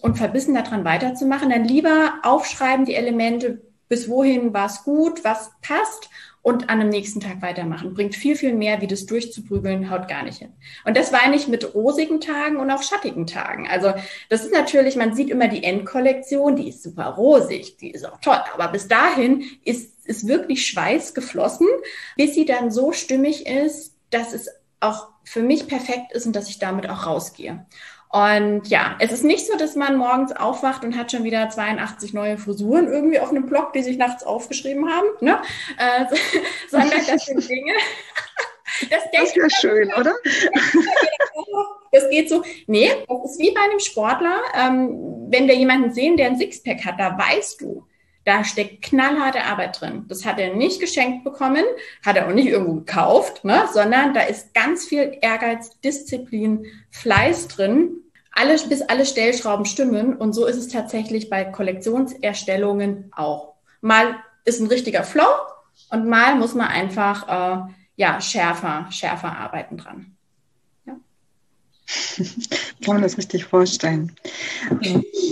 und verbissen daran weiterzumachen. Dann lieber aufschreiben die Elemente, bis wohin war es gut, was passt und an dem nächsten Tag weitermachen. Bringt viel, viel mehr, wie das durchzuprügeln, haut gar nicht hin. Und das war nicht mit rosigen Tagen und auch schattigen Tagen. Also das ist natürlich, man sieht immer die Endkollektion, die ist super rosig, die ist auch toll. Aber bis dahin ist, ist wirklich Schweiß geflossen, bis sie dann so stimmig ist, dass es auch für mich perfekt ist und dass ich damit auch rausgehe. Und ja, es ist nicht so, dass man morgens aufwacht und hat schon wieder 82 neue Frisuren irgendwie auf einem Blog, die sich nachts aufgeschrieben haben, ne? Äh, sondern das sind Dinge. Das, das wäre schön, oder? Das geht so. Nee, das ist wie bei einem Sportler. Ähm, wenn wir jemanden sehen, der ein Sixpack hat, da weißt du, da steckt knallharte Arbeit drin. Das hat er nicht geschenkt bekommen, hat er auch nicht irgendwo gekauft, ne? sondern da ist ganz viel Ehrgeiz, Disziplin, Fleiß drin, alles, bis alle Stellschrauben stimmen. Und so ist es tatsächlich bei Kollektionserstellungen auch. Mal ist ein richtiger Flow und mal muss man einfach äh, ja, schärfer, schärfer arbeiten dran. Kann man das richtig vorstellen.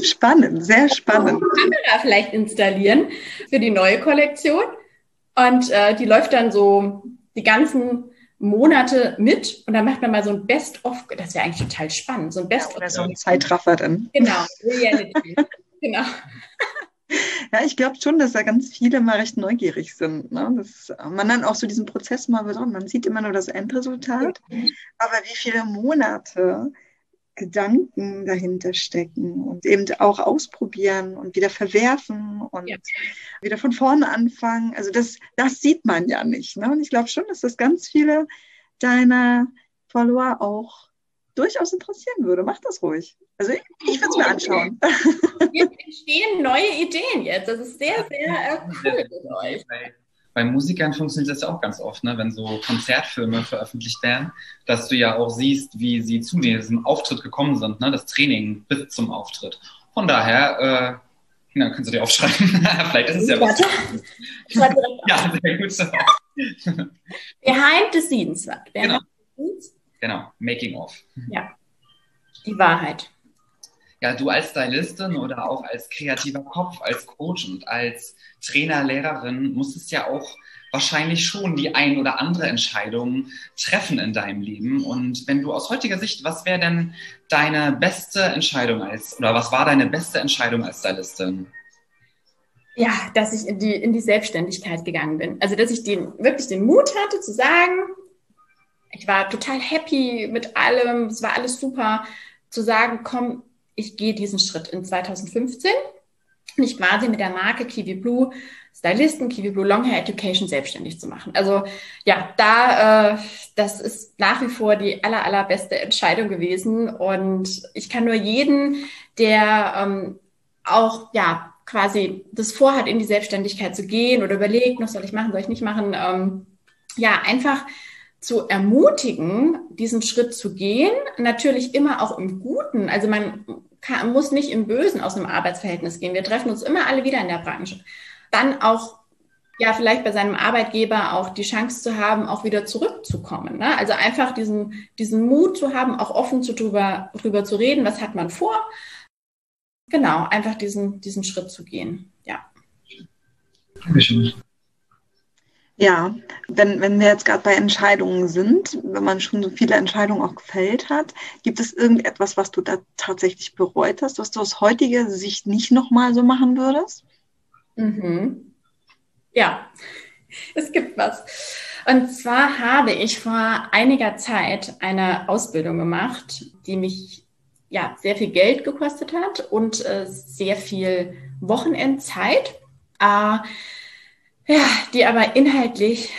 Spannend, sehr spannend. Kamera vielleicht installieren für die neue Kollektion. Und äh, die läuft dann so die ganzen Monate mit und dann macht man mal so ein Best-of, das ist ja eigentlich total spannend, so ein Best-of. Ja, oder so ein Zeitraffer dann. Genau, Reality. genau. Ja, ich glaube schon, dass da ganz viele mal recht neugierig sind. Ne? Dass man dann auch so diesen Prozess mal besonders, man sieht immer nur das Endresultat, aber wie viele Monate Gedanken dahinter stecken und eben auch ausprobieren und wieder verwerfen und ja. wieder von vorne anfangen. Also das, das sieht man ja nicht. Ne? Und ich glaube schon, dass das ganz viele deiner Follower auch durchaus interessieren würde. Mach das ruhig. Also ich, ich würde es mir anschauen. Jetzt entstehen neue Ideen jetzt. Das ist sehr, sehr äh, cool mit euch. Bei Musikern funktioniert das ja auch ganz oft, ne? wenn so Konzertfilme veröffentlicht werden, dass du ja auch siehst, wie sie zu diesem Auftritt gekommen sind, ne? das Training bis zum Auftritt. Von daher, äh, na, kannst du dir aufschreiben. Vielleicht ist es ja was. ja, sehr gut. Behind the scenes. Behind genau. the scenes Genau, Making of. Ja, die Wahrheit. Ja, du als Stylistin oder auch als kreativer Kopf, als Coach und als Trainer, Lehrerin musstest ja auch wahrscheinlich schon die ein oder andere Entscheidung treffen in deinem Leben. Und wenn du aus heutiger Sicht, was wäre denn deine beste Entscheidung als, oder was war deine beste Entscheidung als Stylistin? Ja, dass ich in die, in die Selbstständigkeit gegangen bin. Also, dass ich den, wirklich den Mut hatte zu sagen, ich war total happy mit allem, es war alles super, zu sagen, komm, ich gehe diesen Schritt in 2015, mich quasi mit der Marke Kiwi Blue Stylisten, Kiwi Blue Long Hair Education selbstständig zu machen. Also ja, da äh, das ist nach wie vor die aller allerbeste Entscheidung gewesen. Und ich kann nur jeden, der ähm, auch ja quasi das vorhat, in die Selbstständigkeit zu gehen oder überlegt, was soll ich machen, soll ich nicht machen, ähm, ja einfach zu ermutigen, diesen Schritt zu gehen. Natürlich immer auch im Guten. Also man kann, muss nicht im Bösen aus einem Arbeitsverhältnis gehen. Wir treffen uns immer alle wieder in der Branche. Dann auch ja vielleicht bei seinem Arbeitgeber auch die Chance zu haben, auch wieder zurückzukommen. Ne? Also einfach diesen, diesen Mut zu haben, auch offen zu drüber, drüber zu reden, was hat man vor. Genau, einfach diesen, diesen Schritt zu gehen. Ja. Dankeschön. Ja, wenn, wenn wir jetzt gerade bei Entscheidungen sind, wenn man schon so viele Entscheidungen auch gefällt hat, gibt es irgendetwas, was du da tatsächlich bereut hast, was du aus heutiger Sicht nicht nochmal so machen würdest? Mhm. Ja, es gibt was. Und zwar habe ich vor einiger Zeit eine Ausbildung gemacht, die mich ja sehr viel Geld gekostet hat und äh, sehr viel Wochenendzeit. Äh, ja, die aber inhaltlich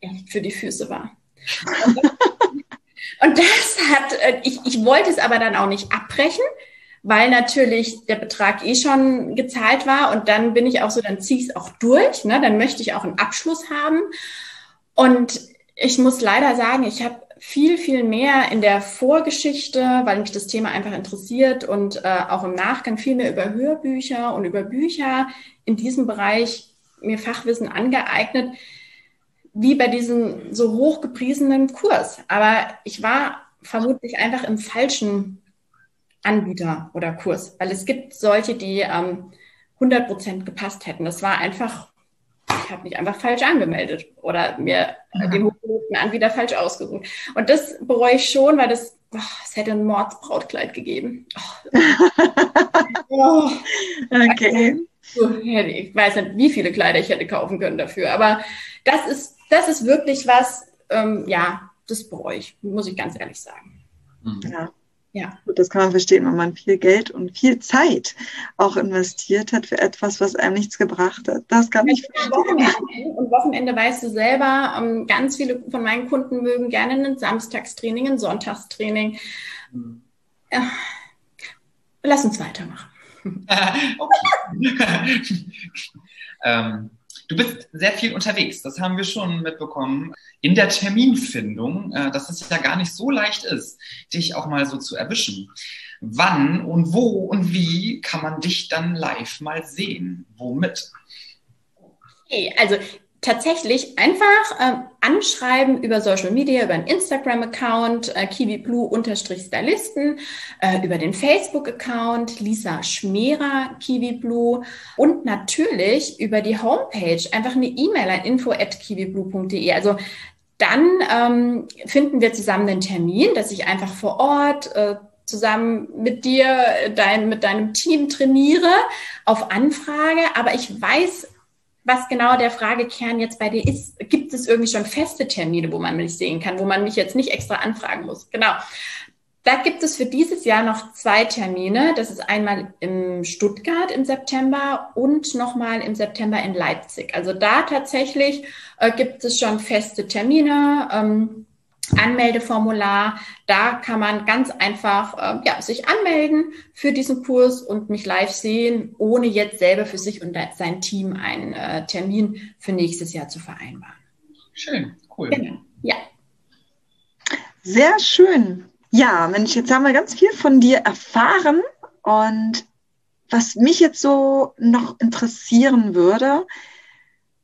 echt für die Füße war. Und das hat, äh, ich, ich wollte es aber dann auch nicht abbrechen, weil natürlich der Betrag eh schon gezahlt war und dann bin ich auch so, dann ziehe ich es auch durch, ne? dann möchte ich auch einen Abschluss haben. Und ich muss leider sagen, ich habe viel, viel mehr in der Vorgeschichte, weil mich das Thema einfach interessiert und äh, auch im Nachgang viel mehr über Hörbücher und über Bücher in diesem Bereich mir Fachwissen angeeignet, wie bei diesem so hochgepriesenen Kurs. Aber ich war vermutlich einfach im falschen Anbieter oder Kurs, weil es gibt solche, die ähm, 100 Prozent gepasst hätten. Das war einfach, ich habe mich einfach falsch angemeldet oder mir ja. den hochgelobten Anbieter falsch ausgesucht. Und das bereue ich schon, weil das, oh, es hätte ein Mordsbrautkleid gegeben. Oh. oh. Okay ich weiß nicht, wie viele Kleider ich hätte kaufen können dafür. Aber das ist, das ist wirklich was, ähm, ja, das bereue ich, muss ich ganz ehrlich sagen. Mhm. Ja. Ja. Das kann man verstehen, wenn man viel Geld und viel Zeit auch investiert hat für etwas, was einem nichts gebracht hat. Das kann ich verstehen. Wochenende. Und Wochenende weißt du selber, ähm, ganz viele von meinen Kunden mögen gerne ein Samstagstraining, ein Sonntagstraining. Mhm. Lass uns weitermachen. ähm, du bist sehr viel unterwegs, das haben wir schon mitbekommen. In der Terminfindung, äh, dass es ja gar nicht so leicht ist, dich auch mal so zu erwischen. Wann und wo und wie kann man dich dann live mal sehen? Womit? Okay, also tatsächlich einfach äh, anschreiben über Social Media, über einen Instagram-Account, äh, kiwiblue-stylisten, äh, über den Facebook-Account Lisa Schmerer kiwiblue und natürlich über die Homepage einfach eine E-Mail an info at kiwiblue.de. Also dann ähm, finden wir zusammen einen Termin, dass ich einfach vor Ort äh, zusammen mit dir, dein, mit deinem Team trainiere auf Anfrage. Aber ich weiß was genau der Fragekern jetzt bei dir ist. Gibt es irgendwie schon feste Termine, wo man mich sehen kann, wo man mich jetzt nicht extra anfragen muss? Genau. Da gibt es für dieses Jahr noch zwei Termine. Das ist einmal im Stuttgart im September und nochmal im September in Leipzig. Also da tatsächlich äh, gibt es schon feste Termine. Ähm, Anmeldeformular. Da kann man ganz einfach äh, ja, sich anmelden für diesen Kurs und mich live sehen, ohne jetzt selber für sich und sein Team einen äh, Termin für nächstes Jahr zu vereinbaren. Schön, cool. Genau. Ja. Sehr schön. Ja, Mensch, jetzt haben wir ganz viel von dir erfahren und was mich jetzt so noch interessieren würde,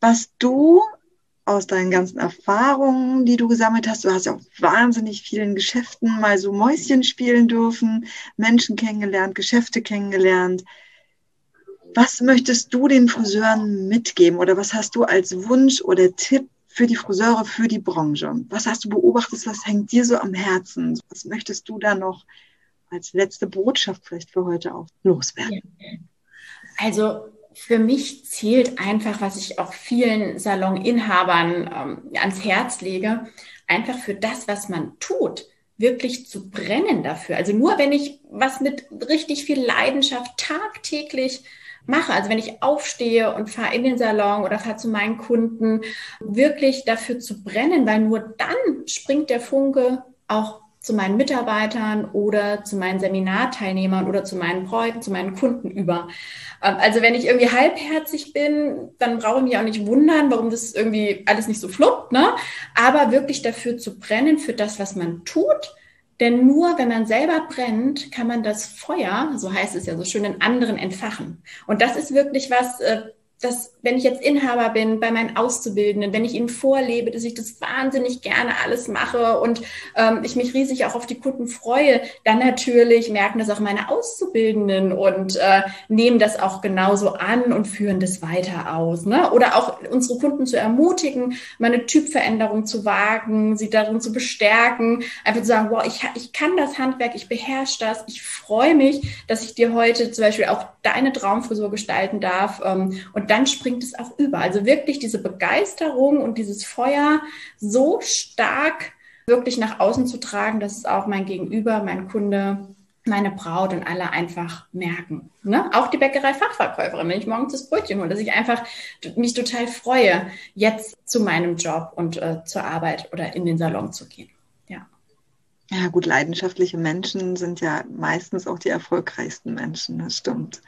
was du aus deinen ganzen Erfahrungen, die du gesammelt hast. Du hast ja auch wahnsinnig vielen Geschäften mal so Mäuschen spielen dürfen, Menschen kennengelernt, Geschäfte kennengelernt. Was möchtest du den Friseuren mitgeben oder was hast du als Wunsch oder Tipp für die Friseure, für die Branche? Was hast du beobachtet? Was hängt dir so am Herzen? Was möchtest du da noch als letzte Botschaft vielleicht für heute auch loswerden? Also für mich zählt einfach, was ich auch vielen Saloninhabern ähm, ans Herz lege, einfach für das, was man tut, wirklich zu brennen dafür. Also nur wenn ich was mit richtig viel Leidenschaft tagtäglich mache, also wenn ich aufstehe und fahre in den Salon oder fahre zu meinen Kunden, wirklich dafür zu brennen, weil nur dann springt der Funke auch zu meinen Mitarbeitern oder zu meinen Seminarteilnehmern oder zu meinen Bräuten, zu meinen Kunden über. Ähm, also wenn ich irgendwie halbherzig bin, dann brauche ich mich auch nicht wundern, warum das irgendwie alles nicht so fluppt, ne? Aber wirklich dafür zu brennen, für das, was man tut. Denn nur wenn man selber brennt, kann man das Feuer, so heißt es ja so schön, in anderen entfachen. Und das ist wirklich was, äh, dass wenn ich jetzt Inhaber bin bei meinen Auszubildenden, wenn ich ihnen vorlebe, dass ich das wahnsinnig gerne alles mache und ähm, ich mich riesig auch auf die Kunden freue, dann natürlich merken das auch meine Auszubildenden und äh, nehmen das auch genauso an und führen das weiter aus. Ne? Oder auch unsere Kunden zu ermutigen, meine Typveränderung zu wagen, sie darin zu bestärken, einfach zu sagen, wow, ich, ich kann das Handwerk, ich beherrsche das, ich freue mich, dass ich dir heute zum Beispiel auch deine Traumfrisur gestalten darf ähm, und dann springt es auch über. Also wirklich diese Begeisterung und dieses Feuer so stark wirklich nach außen zu tragen, dass es auch mein Gegenüber, mein Kunde, meine Braut und alle einfach merken. Ne? Auch die Bäckerei-Fachverkäuferin, wenn ich morgens das Brötchen hole, dass ich einfach mich total freue, jetzt zu meinem Job und äh, zur Arbeit oder in den Salon zu gehen. Ja. Ja, gut, leidenschaftliche Menschen sind ja meistens auch die erfolgreichsten Menschen, das stimmt.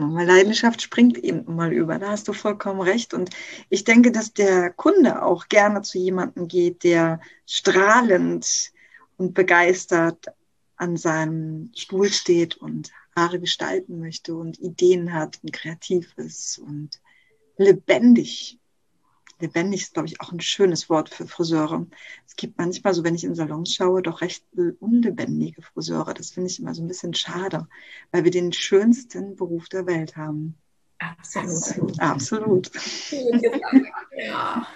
Weil Leidenschaft springt eben mal über, da hast du vollkommen recht. Und ich denke, dass der Kunde auch gerne zu jemandem geht, der strahlend und begeistert an seinem Stuhl steht und Haare gestalten möchte und Ideen hat und kreativ ist und lebendig lebendig ist, glaube ich, auch ein schönes Wort für Friseure. Es gibt manchmal so, wenn ich in Salons schaue, doch recht unlebendige Friseure. Das finde ich immer so ein bisschen schade, weil wir den schönsten Beruf der Welt haben. Absolut. Absolut. ja.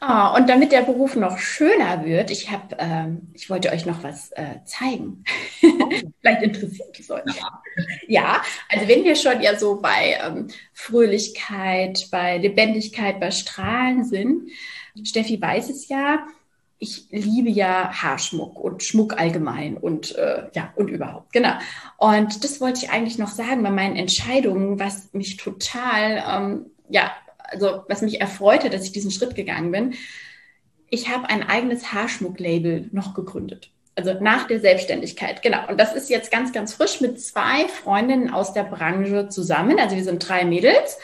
Oh, und damit der Beruf noch schöner wird, ich habe, ähm, ich wollte euch noch was äh, zeigen. Vielleicht interessiert es euch. Ja. ja, also wenn wir schon ja so bei ähm, Fröhlichkeit, bei Lebendigkeit, bei Strahlen sind, Steffi weiß es ja, ich liebe ja Haarschmuck und Schmuck allgemein und äh, ja und überhaupt genau. Und das wollte ich eigentlich noch sagen bei meinen Entscheidungen, was mich total ähm, ja also was mich erfreute, dass ich diesen Schritt gegangen bin. Ich habe ein eigenes Haarschmucklabel noch gegründet. Also nach der Selbstständigkeit, genau. Und das ist jetzt ganz, ganz frisch mit zwei Freundinnen aus der Branche zusammen. Also wir sind drei Mädels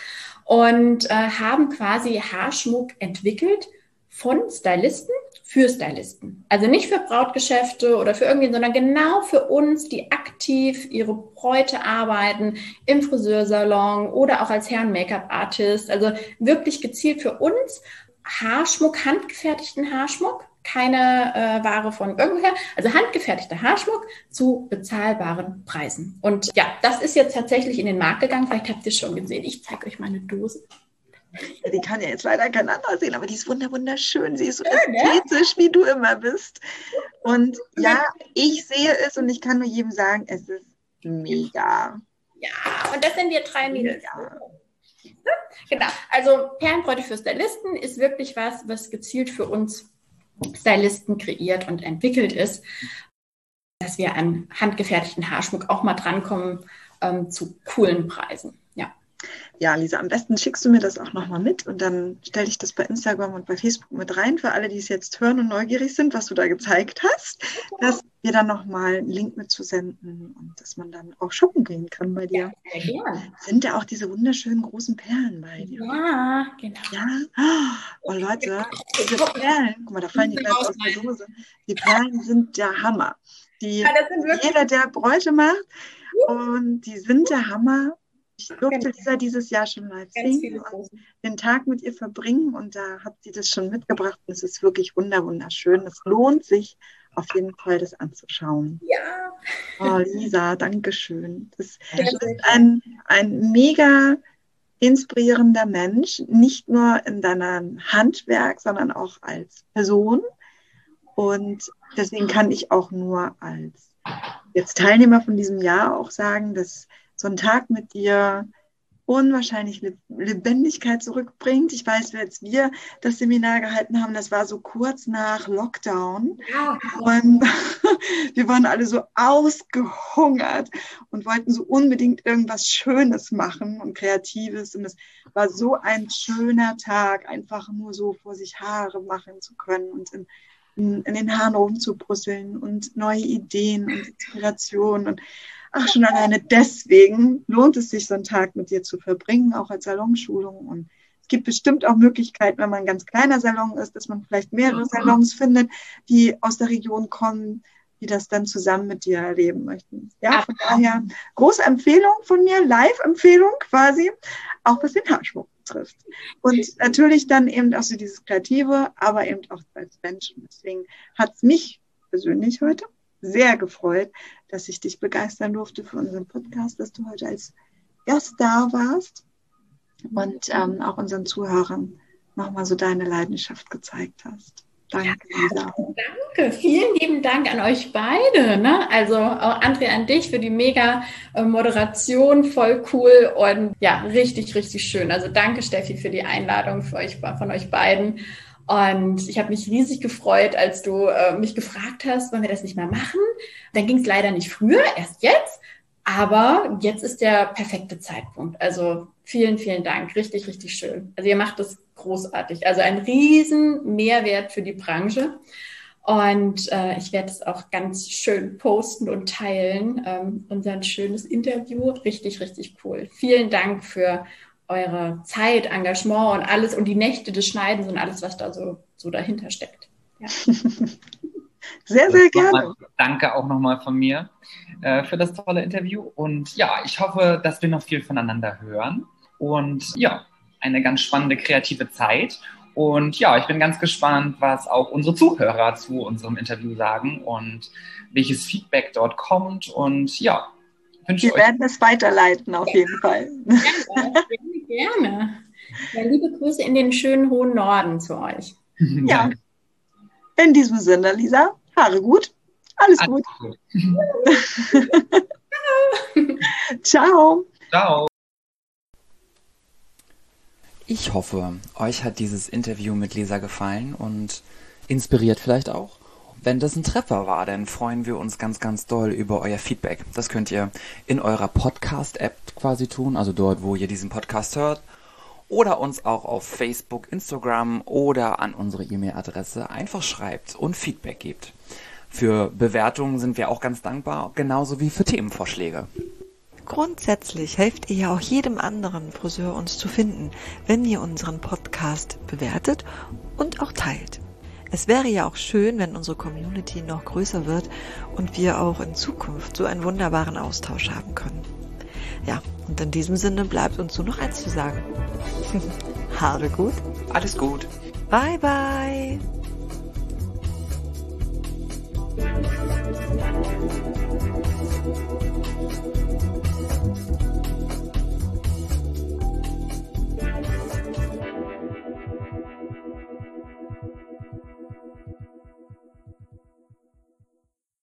und äh, haben quasi Haarschmuck entwickelt von Stylisten für Stylisten. Also nicht für Brautgeschäfte oder für irgendwen, sondern genau für uns, die aktiv ihre Bräute arbeiten, im Friseursalon oder auch als Herren-Make-up-Artist. Also wirklich gezielt für uns. Haarschmuck, handgefertigten Haarschmuck, keine äh, Ware von irgendwoher, also handgefertigter Haarschmuck zu bezahlbaren Preisen. Und ja, das ist jetzt tatsächlich in den Markt gegangen. Vielleicht habt ihr es schon gesehen. Ich zeige euch meine Dose. Die kann ja jetzt leider kein anderer sehen, aber die ist wunderschön. Sie ist so ästhetisch, wie du immer bist. Und ja, ich sehe es und ich kann nur jedem sagen, es ist mega. Ja, und das sind wir drei Mädels. Ja. Genau, also Perlenbräute für Stylisten ist wirklich was, was gezielt für uns Stylisten kreiert und entwickelt ist, dass wir an handgefertigten Haarschmuck auch mal drankommen ähm, zu coolen Preisen. Ja. Ja, Lisa, am besten schickst du mir das auch nochmal mit und dann stelle ich das bei Instagram und bei Facebook mit rein für alle, die es jetzt hören und neugierig sind, was du da gezeigt hast, dass wir dann nochmal einen Link mitzusenden und dass man dann auch shoppen gehen kann bei dir. Ja, gerne. Sind da auch diese wunderschönen großen Perlen bei dir? Ja, genau. Ja. Oh Leute, diese Perlen, guck mal, da fallen die gleich aus der Dose. Die Perlen sind der Hammer. Die ja, jeder, der Bräute macht, und die sind der Hammer. Ich durfte Lisa dieses Jahr schon singen und den Tag mit ihr verbringen und da hat sie das schon mitgebracht und es ist wirklich wunderschön. Es lohnt sich auf jeden Fall, das anzuschauen. Ja. Oh, Lisa, danke schön. Das ist ein, ein mega inspirierender Mensch, nicht nur in deinem Handwerk, sondern auch als Person. Und deswegen kann ich auch nur als jetzt Teilnehmer von diesem Jahr auch sagen, dass so ein Tag mit dir unwahrscheinlich Lebendigkeit zurückbringt. Ich weiß, als wir das Seminar gehalten haben, das war so kurz nach Lockdown. Ja. Und wir waren alle so ausgehungert und wollten so unbedingt irgendwas Schönes machen und Kreatives. Und es war so ein schöner Tag, einfach nur so vor sich Haare machen zu können und in, in, in den Haaren rumzubrüsseln und neue Ideen und Inspirationen und ach, schon alleine deswegen lohnt es sich, so einen Tag mit dir zu verbringen, auch als Salonschulung. Und es gibt bestimmt auch Möglichkeiten, wenn man ein ganz kleiner Salon ist, dass man vielleicht mehrere Salons findet, die aus der Region kommen, die das dann zusammen mit dir erleben möchten. Ja, von daher große Empfehlung von mir, Live-Empfehlung quasi, auch was den Haarschmuck betrifft. Und natürlich dann eben auch so dieses Kreative, aber eben auch als Mensch. Und deswegen hat es mich persönlich heute sehr gefreut, dass ich dich begeistern durfte für unseren Podcast, dass du heute als Gast da warst und ähm, auch unseren Zuhörern nochmal so deine Leidenschaft gezeigt hast. Danke, Lisa. Danke, vielen lieben Dank an euch beide. Ne? Also auch André an dich für die mega äh, Moderation, voll cool und ja, richtig, richtig schön. Also danke, Steffi, für die Einladung für euch, von euch beiden. Und ich habe mich riesig gefreut, als du äh, mich gefragt hast, wollen wir das nicht mehr machen? Dann ging es leider nicht früher, erst jetzt. Aber jetzt ist der perfekte Zeitpunkt. Also vielen, vielen Dank. Richtig, richtig schön. Also ihr macht das großartig. Also ein riesen Mehrwert für die Branche. Und äh, ich werde es auch ganz schön posten und teilen. Ähm, unser schönes Interview. Richtig, richtig cool. Vielen Dank für eure Zeit, Engagement und alles und die Nächte des Schneidens und alles, was da so, so dahinter steckt. Ja. sehr, sehr gerne. Danke auch nochmal von mir äh, für das tolle Interview. Und ja, ich hoffe, dass wir noch viel voneinander hören. Und ja, eine ganz spannende kreative Zeit. Und ja, ich bin ganz gespannt, was auch unsere Zuhörer zu unserem Interview sagen und welches Feedback dort kommt. Und ja, wir werden es weiterleiten, auf jeden Fall. Gerne, gerne. Ja, liebe Grüße in den schönen hohen Norden zu euch. Ja. In diesem Sinne, Lisa, Haare gut. Alles, Alles gut. gut. Ciao. Ciao. Ich hoffe, euch hat dieses Interview mit Lisa gefallen und inspiriert vielleicht auch. Wenn das ein Treffer war, dann freuen wir uns ganz, ganz doll über euer Feedback. Das könnt ihr in eurer Podcast-App quasi tun, also dort, wo ihr diesen Podcast hört. Oder uns auch auf Facebook, Instagram oder an unsere E-Mail-Adresse einfach schreibt und Feedback gebt. Für Bewertungen sind wir auch ganz dankbar, genauso wie für Themenvorschläge. Grundsätzlich helft ihr ja auch jedem anderen Friseur uns zu finden, wenn ihr unseren Podcast bewertet und auch teilt. Es wäre ja auch schön, wenn unsere Community noch größer wird und wir auch in Zukunft so einen wunderbaren Austausch haben können. Ja, und in diesem Sinne bleibt uns nur noch eins zu sagen. Habe gut. Alles gut. Bye bye.